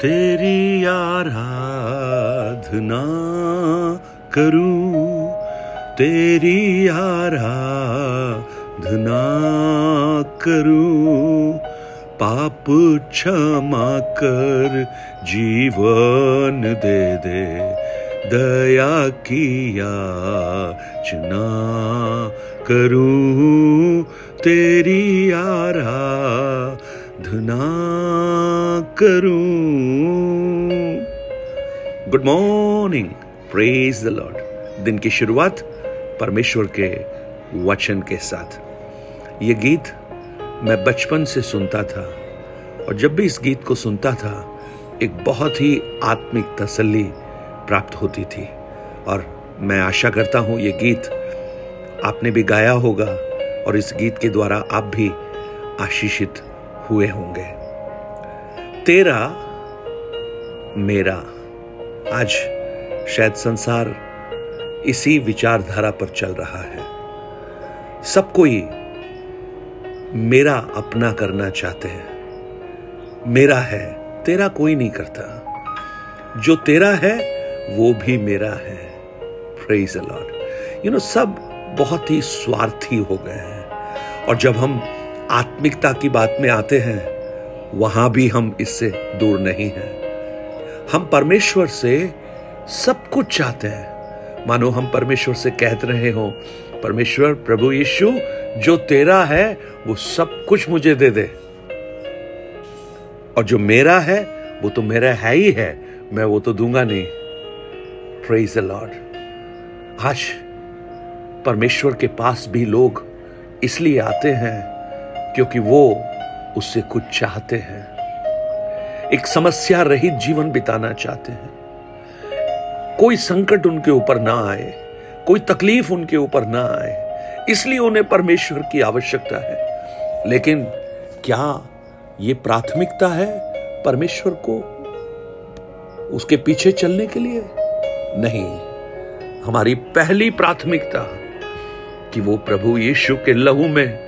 तेरी आराधना करूँ, तेरी आराधना करूँ। पाप क्षमा कर जीवन दे दे, दया किया चुना करूँ। तेरी आराधना करूँ। Good morning praise the Lord दिन की शुरुआत परमेश्वर के वचन के साथ। ये गीत मैं बचपन से सुनता था और जब भी इस गीत को सुनता था, एक बहुत ही आत्मिक तसल्ली प्राप्त होती थी। और मैं आशा करता हूँ ये गीत आपने भी गाया होगा और इस गीत के द्वारा आप भी आशीषित हुए होंगे। तेरा, मेरा आज शायद संसार इसी विचारधारा पर चल रहा है। सब कोई मेरा अपना करना चाहते हैं। मेरा है, तेरा कोई नहीं करता। जो तेरा है, वो भी मेरा है। प्रेज लॉर्ड यू नो सब बहुत ही स्वार्थी हो गए हैं। और जब हम आत्मिकता की बात में आते हैं, वहाँ भी हम इससे दूर नहीं हैं। हम परमेश्वर से सब कुछ चाहते हैं। मानो हम परमेश्वर से कहते रहे हो, परमेश्वर प्रभु यीशु, जो तेरा है, वो सब कुछ मुझे दे दे। और जो मेरा है, वो तो मेरा है ही है, मैं वो तो दूँगा नहीं। प्रेज द लॉर्ड आज परमेश्वर के पास भी लोग इसलिए आते हैं, क्योंकि वो उससे कुछ चाहते हैं। एक समस्या रहित जीवन बिताना चाहते हैं। कोई संकट उनके ऊपर ना आए, कोई तकलीफ़ उनके ऊपर ना आए, इसलिए उन्हें परमेश्वर की आवश्यकता है। लेकिन क्या ये प्राथमिकता है परमेश्वर को उसके पीछे चलने के लिए? नहीं। हमारी पहली प्राथमिकता कि वो प्रभु यीशु के लहू में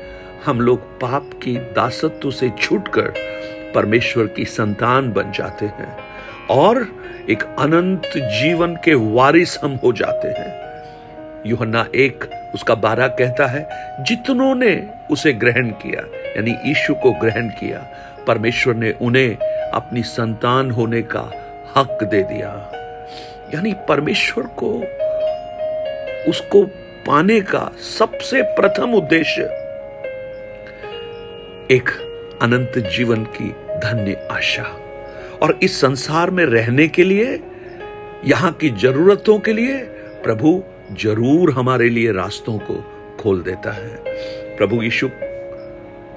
हम लोग पाप की दासत्व से छूटकर परमेश्वर की संतान बन जाते हैं और एक अनंत जीवन के वारिस हम हो जाते हैं। यूहन्ना एक उसका बारह कहता है, जितनों ने उसे ग्रहण किया, यानी ईशु को ग्रहण किया, परमेश्वर ने उन्हें अपनी संतान होने का हक दे दिया। यानी परमेश्वर को, उसको पाने का सबसे प्रथम उद्देश्य एक अनंत जीवन की धन्य आशा। और इस संसार में रहने के लिए, यहाँ की जरूरतों के लिए, प्रभु ज़रूर हमारे लिए रास्तों को खोल देता है। प्रभु यीशु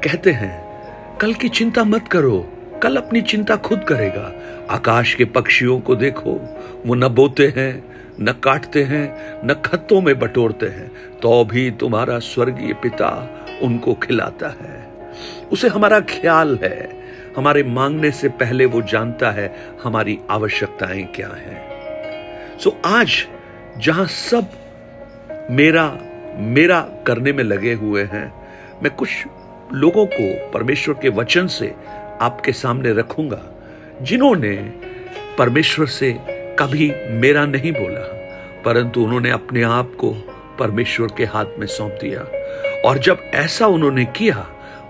कहते हैं, कल की चिंता मत करो, कल अपनी चिंता खुद करेगा। आकाश के पक्षियों को देखो, वो न बोते हैं, न काटते हैं, न खत्तों में बटोरते हैं तो भी तुम्हारा स्वर्गीय पिता उनको खिलाता है। उसे हमारा ख्याल है। हमारे मांगने से पहले वो जानता है हमारी आवश्यकताएँ क्या हैं। सो so, आज जहाँ सब मेरा मेरा करने में लगे हुए हैं मैं कुछ लोगों को परमेश्वर के वचन से आपके सामने रखूँगा जिन्होंने परमेश्वर से कभी मेरा नहीं बोला परंतु उन्होंने अपने आप को परमेश्वर के हाथ में सौंप दिया। और जब ऐसा उन्होंने किया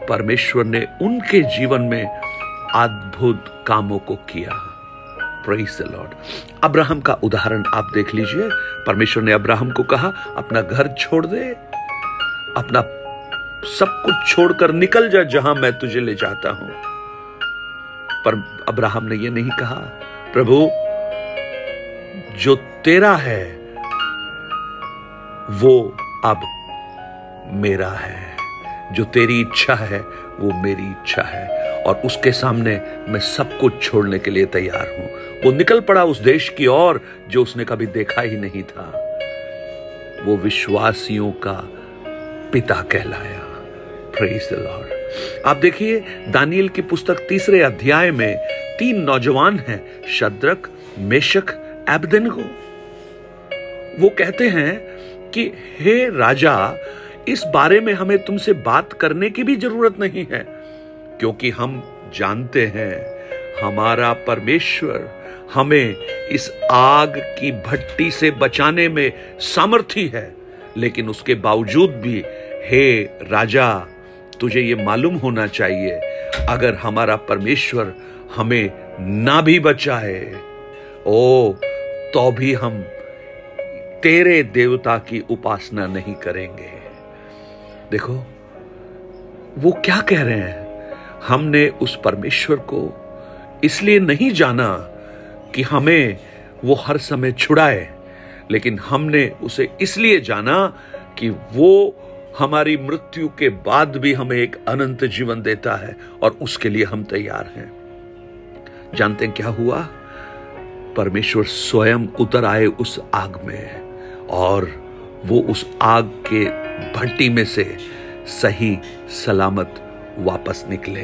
परमेश्वर ने उनके जीवन में अद्भुत कामों को किया। लॉर्ड अब्राहम का उदाहरण आप देख लीजिए। परमेश्वर ने अब्राहम को कहा, अपना घर छोड़ दे। अपना सब कुछ छोड़कर निकल जा जहाँ मैं तुझे ले जाता हूँ। पर अब्राहम ने यह नहीं कहा, प्रभु, जो तेरा है, वो अब मेरा है। जो तेरी इच्छा है, वो मेरी इच्छा है। और उसके सामने मैं सब कुछ छोड़ने के लिए तैयार हूँ। वो निकल पड़ा उस देश की ओर, जो उसने कभी देखा ही नहीं था। वो विश्वासियों का पिता कहलाया। प्रेज द लॉर्ड आप देखिए, दानियल की पुस्तक तीसरे अध्याय में तीन नौजवान हैं, शद्रक, मेशक एबदिनको वो कहते हैं कि, हे राजा इस बारे में हमें तुमसे बात करने की भी ज़रूरत नहीं है, क्योंकि हम जानते हैं, हमारा परमेश्वर हमें इस आग की भट्टी से बचाने में सामर्थ्य है, लेकिन उसके बावजूद भी, हे राजा, तुझे ये मालूम होना चाहिए, अगर हमारा परमेश्वर हमें ना भी बचाए। ओ तो भी हम तेरे देवता की उपासना नहीं करेंगे। देखो, वो क्या कह रहे हैं? हमने उस परमेश्वर को इसलिए नहीं जाना कि हमें वो हर समय छुड़ाए, लेकिन हमने उसे इसलिए जाना कि वो हमारी मृत्यु के बाद भी हमें एक अनंत जीवन देता है और उसके लिए हम तैयार हैं। जानते हैं क्या हुआ? परमेश्वर स्वयं उतर आए उस आग में और वो उस आग के भट्टी में से सही सलामत वापस निकले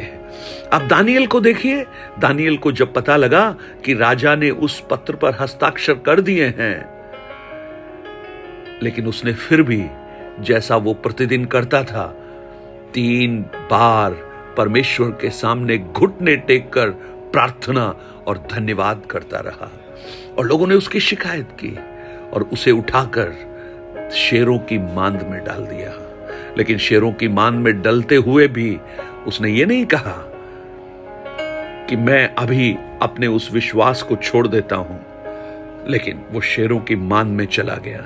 अब दानियल को देखिए। दानियल को जब पता लगा कि राजा ने उस पत्र पर हस्ताक्षर कर दिए हैं, लेकिन उसने फिर भी जैसा वो प्रतिदिन करता था, तीन बार परमेश्वर के सामने घुटने टेक कर प्रार्थना और धन्यवाद करता रहा। और लोगों ने उसकी शिकायत की और उसे उठाकर शेरों की मांद में डाल दिया। लेकिन शेरों की मांद में डलते हुए भी उसने ये नहीं कहा कि मैं अभी अपने उस विश्वास को छोड़ देता हूँ। लेकिन वो शेरों की मान में चला गया,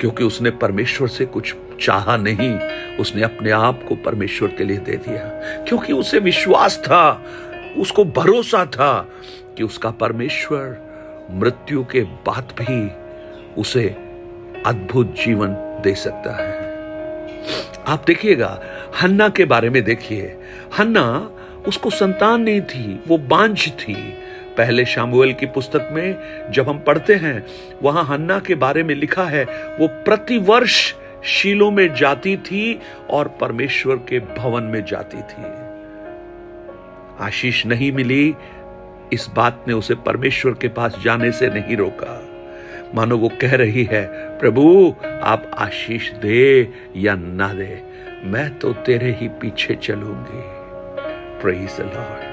क्योंकि उसने परमेश्वर से कुछ चाहा नहीं। उसने अपने आप को परमेश्वर के लिए दे दिया, क्योंकि उसे विश्वास था, उसको भरोसा था कि उसका परमेश्वर मृत्यु के बाद भी उसे अद्भुत जीवन दे सकता है। आप देखिएगा, हन्ना के बारे में देखिए। हन्ना, उसको संतान नहीं थी, वो बांझ थी। पहले शामुएल की पुस्तक में जब हम पढ़ते हैं, वहाँ हन्ना के बारे में लिखा है, वो प्रतिवर्ष शीलों में जाती थी और परमेश्वर के भवन में जाती थी। आशीष नहीं मिली, इस बात ने उसे परमेश्वर के पास जाने से नहीं रोका। मानो वो कह रही है, प्रभु, आप आशीष दे या ना दे, मैं तो तेरे ही पीछे चलूँगी। प्रेज लॉर्ड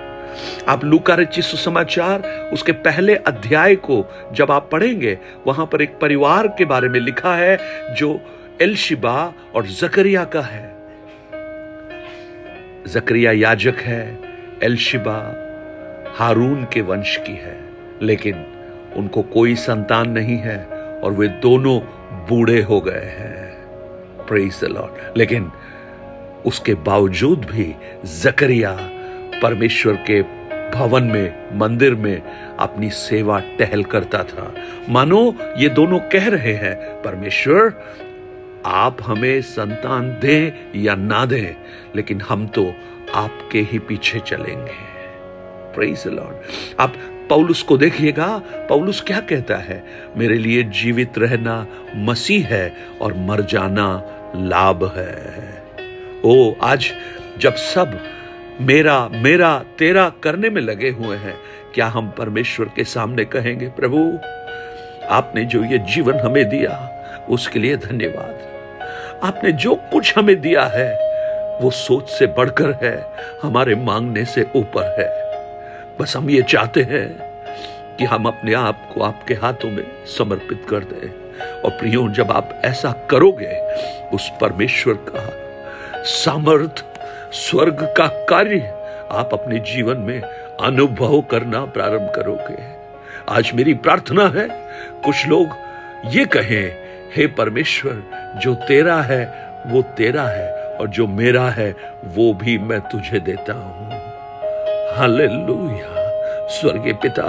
आप लूका रचित सुसमाचार, उसके पहले अध्याय को जब आप पढ़ेंगे, वहाँ पर एक परिवार के बारे में लिखा है, जो एलशिबा और जकरिया का है। जकरिया याजक है, एलशिबा हारून के वंश की है, लेकिन उनको कोई संतान नहीं है और वे दोनों बूढ़े हो गए हैं। प्रेज द लॉर्ड लेकिन उसके बावजूद भी जकरिया परमेश्वर के भवन में, मंदिर में अपनी सेवा टहल करता था। मानो ये दोनों कह रहे हैं, परमेश्वर, आप हमें संतान दें या ना दें, लेकिन हम तो आपके ही पीछे चलेंगे. प्रेज लॉर्ड आप पौलुस को देखिएगा। पौलुस क्या कहता है? मेरे लिए जीवित रहना मसीह है और मर जाना लाभ है। ओ, आज जब सब मेरा मेरा, तेरा करने में लगे हुए हैं, क्या हम परमेश्वर के सामने कहेंगे, प्रभु, आपने जो ये जीवन हमें दिया, उसके लिए धन्यवाद। आपने जो कुछ हमें दिया है, वो सोच से बढ़कर है, हमारे मांगने से ऊपर है। बस हम ये चाहते हैं कि हम अपने आप को आपके हाथों में समर्पित कर दें। और प्रियो, जब आप ऐसा करोगे, उस परमेश्वर का सामर्थ, स्वर्ग का कार्य आप अपने जीवन में अनुभव करना प्रारंभ करोगे। आज मेरी प्रार्थना है, कुछ लोग ये कहें, हे परमेश्वर, जो तेरा है, वो तेरा है, और जो मेरा है, वो भी मैं तुझे देता हूँ। हालेलुया। स्वर्गीय पिता,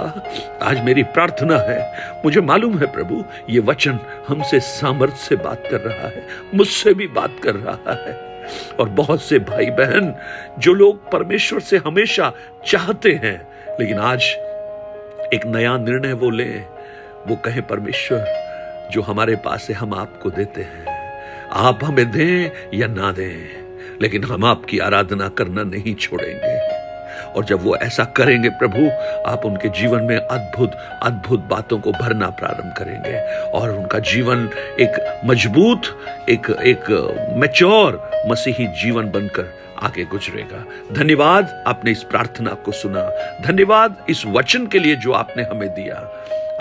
आज मेरी प्रार्थना है। मुझे मालूम है प्रभु, ये वचन हमसे सामर्थ्य से बात कर रहा है, मुझसे भी बात कर रहा है। और बहुत से भाई बहन जो लोग परमेश्वर से हमेशा चाहते हैं, लेकिन आज एक नया निर्णय वो लें। वो कहें, परमेश्वर, जो हमारे पास है, हम आपको देते हैं। आप हमें दें या ना दें, लेकिन हम आपकी आराधना करना नहीं छोड़ेंगे। और जब वो ऐसा करेंगे प्रभु, आप उनके जीवन में अद्भुत अद्भुत बातों को भरना प्रारंभ करेंगे। और उनका जीवन एक मज़बूत, एक एक मैच्योर मसीही जीवन बनकर आगे गुजरेगा। धन्यवाद आपने इस प्रार्थना को सुना। धन्यवाद इस वचन के लिए जो आपने हमें दिया।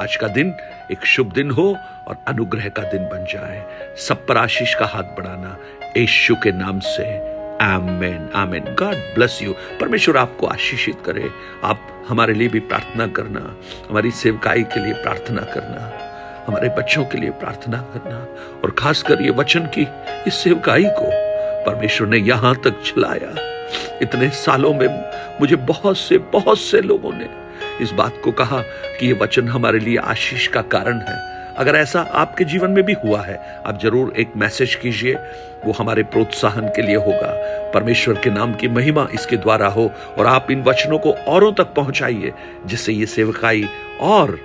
आज का दिन एक शुभ दिन हो और अनुग्रह का दिन बन जाए। सब पर आशीष का हाथ बढ़ाना यीशु के नाम से। आमेन आमेन। गॉड ब्लेस यू परमेश्वर आपको आशीषित करे। आप हमारे लिए भी प्रार्थना करना, हमारी सेवकाई के लिए प्रार्थना करना, हमारे बच्चों के लिए प्रार्थना करना, और खासकर ये वचन की, इस सेवकाई को परमेश्वर ने यहाँ तक चलाया। इतने सालों में मुझे बहुत से बहुत से लोगों ने इस बात को कहा कि ये वचन हमारे लिए आशीष का कारण है। अगर ऐसा आपके जीवन में भी हुआ है, आप ज़रूर एक मैसेज कीजिए, वो हमारे प्रोत्साहन के लिए होगा। परमेश्वर के नाम की महिमा इसके द्वारा हो और आप इन वचनों को औरों तक पहुंचाइए, जिससे ये सेवकाई और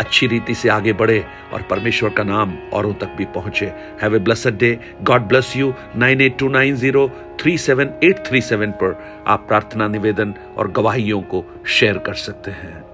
अच्छी रीति से आगे बढ़े और परमेश्वर का नाम औरों तक भी पहुँचे। Have a blessed day God bless you nine eight two nine zero three seven eight three seven पर आप प्रार्थना, निवेदन और गवाहियों को शेयर कर सकते हैं।